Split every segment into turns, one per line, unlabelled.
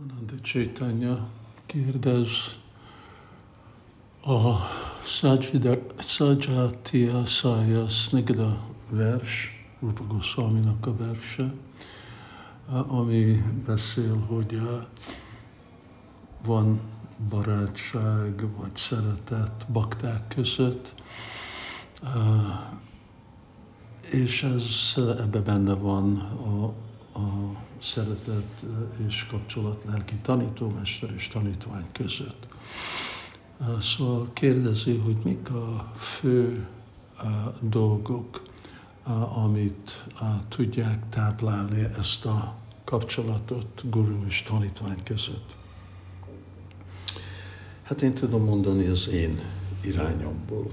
Ananda Chaitanya kérdez, a Sajatiya Saya Snigda vers, Rupa Goswami-nak a verse, ami beszél, hogy van barátság vagy szeretet bakták között, és ez ebbe benne van a, a szeretet és kapcsolat lelki tanítómester és tanítvány között. Szóval kérdezi, hogy mik a fő dolgok, amit tudják táplálni ezt a kapcsolatot guru és tanítvány között. Hát én tudom mondani az én irányomból.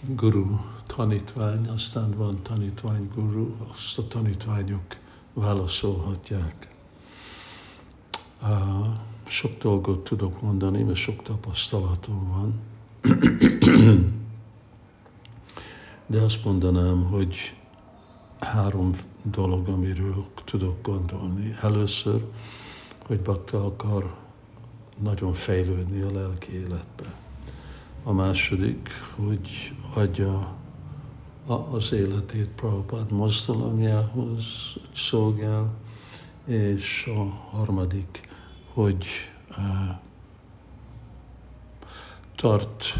Guru tanítvány, aztán van tanítvány guru, azt a tanítványok válaszolhatják. Sok dolgot tudok mondani, mert sok tapasztalatom van. De azt mondanám, hogy három dolog, amiről tudok gondolni. Először, hogy Bakta akar nagyon fejlődni a lelki életbe. A második, hogy adja az életét Prabhupád mozdalomjához szolgál, és a harmadik, hogy uh, tart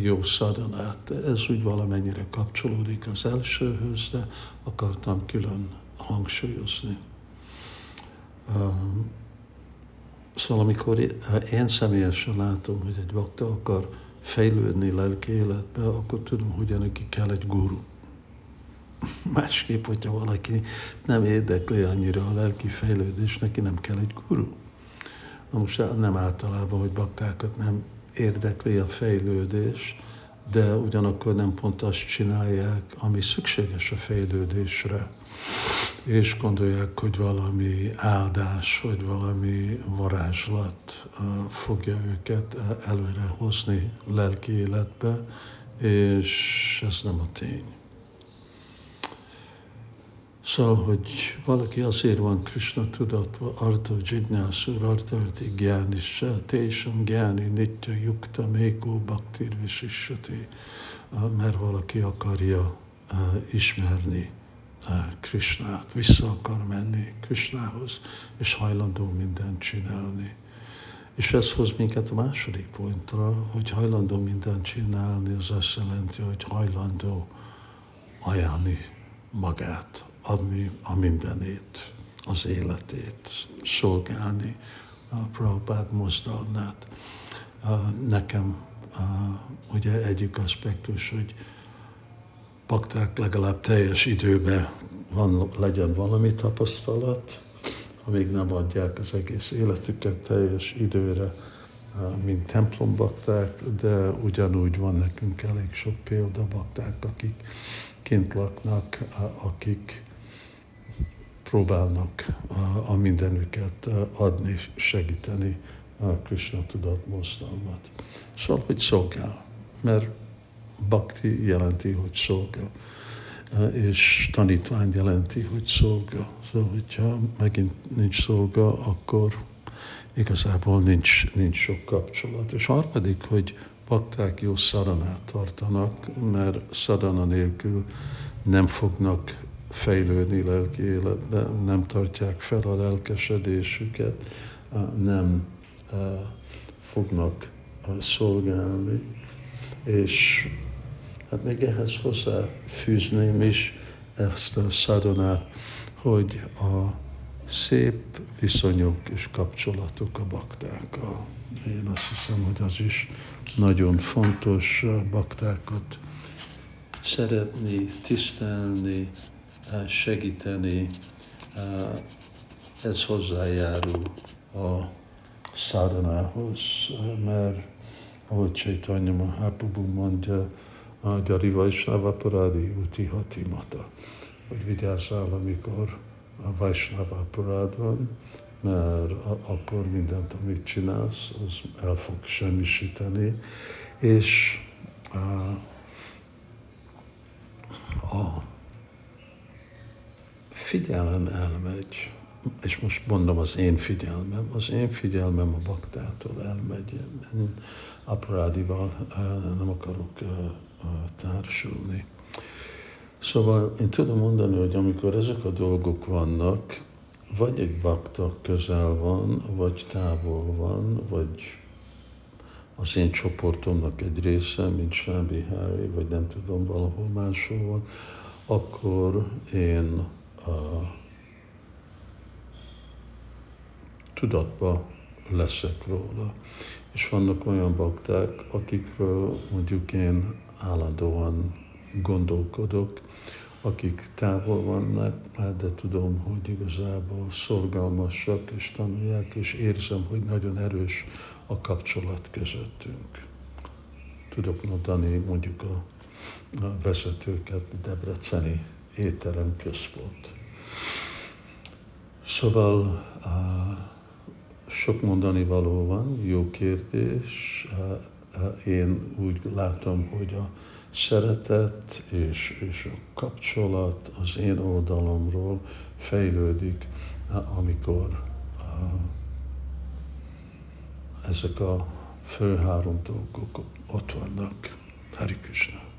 jó szadanát. Ez úgy valamennyire kapcsolódik az elsőhöz, de akartam külön hangsúlyozni. Um, szóval amikor én személyesen látom, hogy egy bakta akar fejlődni lelki életbe, akkor tudom, hogy neki kell egy guru. Másképp, hogyha valaki nem érdekli annyira a lelki fejlődés, neki nem kell egy guru. Na most nem általában, hogy baktákat nem érdekli a fejlődés, de ugyanakkor nem pont azt csinálják, ami szükséges a fejlődésre és gondolják, hogy valami áldás, vagy valami varázslat fogja őket előre hozni lelki életbe, és ez nem a tény. Szóval, hogy valaki azért van Krishna tudatva, Arta Jignászur, Arta Arti Gyáni, Tésam Gyáni, Nitya Yukta, Mékó Bhaktir Visisati, mert valaki akarja ismerni Krishnát, vissza akar menni Krishnához, és hajlandó mindent csinálni. És ez hoz minket a második pontra, hogy hajlandó mindent csinálni, az azt jelenti, hogy hajlandó ajánlni magát, adni a mindenét, az életét, szolgálni a Prabhupád mozdalnát. Nekem ugye egyik aspektus, hogy bakták legalább teljes időben van, legyen valami tapasztalat, amíg nem adják az egész életüket teljes időre, mint templombakták, de ugyanúgy van nekünk elég sok példa bakták, akik kint laknak, akik próbálnak a mindenüket adni, segíteni a Krishna tudat mozdalmat. Szóval, hogy szolgál, mert Bhakti jelenti, hogy szolga, és tanítvány jelenti, hogy szolga. Szóval, hogyha megint nincs szolga, akkor igazából nincs, nincs sok kapcsolat. És harmadik, hogy bakták jó szaranát tartanak, mert szarana nélkül nem fognak fejlődni lelki életbe, nem tartják fel a lelkesedésüket, nem fognak szolgálni, és Hát még ehhez hozzáfűzném is ezt a szadonát, hogy a szép viszonyok és kapcsolatok a baktákkal. Én azt hiszem, hogy az is nagyon fontos baktákat szeretni, tisztelni, segíteni. Ez hozzájárul a szádanához, mert ahogy Chaitanya Mahaprabhu mondja, Gyari Vaisnava Paradi Uti Hatimata. Hogy vigyázzál, amikor a Vaisnava Parád van, mert akkor mindent, amit csinálsz, az el fog semmisíteni, és a, a figyelem elmegy, és most mondom az én figyelmem, az én figyelmem a baktától elmegy. Aparádival nem akarok társulni. Szóval én tudom mondani, hogy amikor ezek a dolgok vannak, vagy egy bakta közel van, vagy távol van, vagy az én csoportomnak egy része, mint Sábi Harry, vagy nem tudom, valahol máshol van, akkor én a tudatba leszek róla. És vannak olyan bakták, akikről mondjuk én állandóan gondolkodok, akik távol vannak, de tudom, hogy igazából szorgalmasak és tanulják, és érzem, hogy nagyon erős a kapcsolat közöttünk. Tudok mondani mondjuk a, a vezetőket, Debreceni étterem központ. Szóval sok mondani való van, jó kérdés. Én úgy látom, hogy a szeretet és, és a kapcsolat az én oldalomról fejlődik, amikor ezek a fő három dolgok ott vannak. Hari Krishna.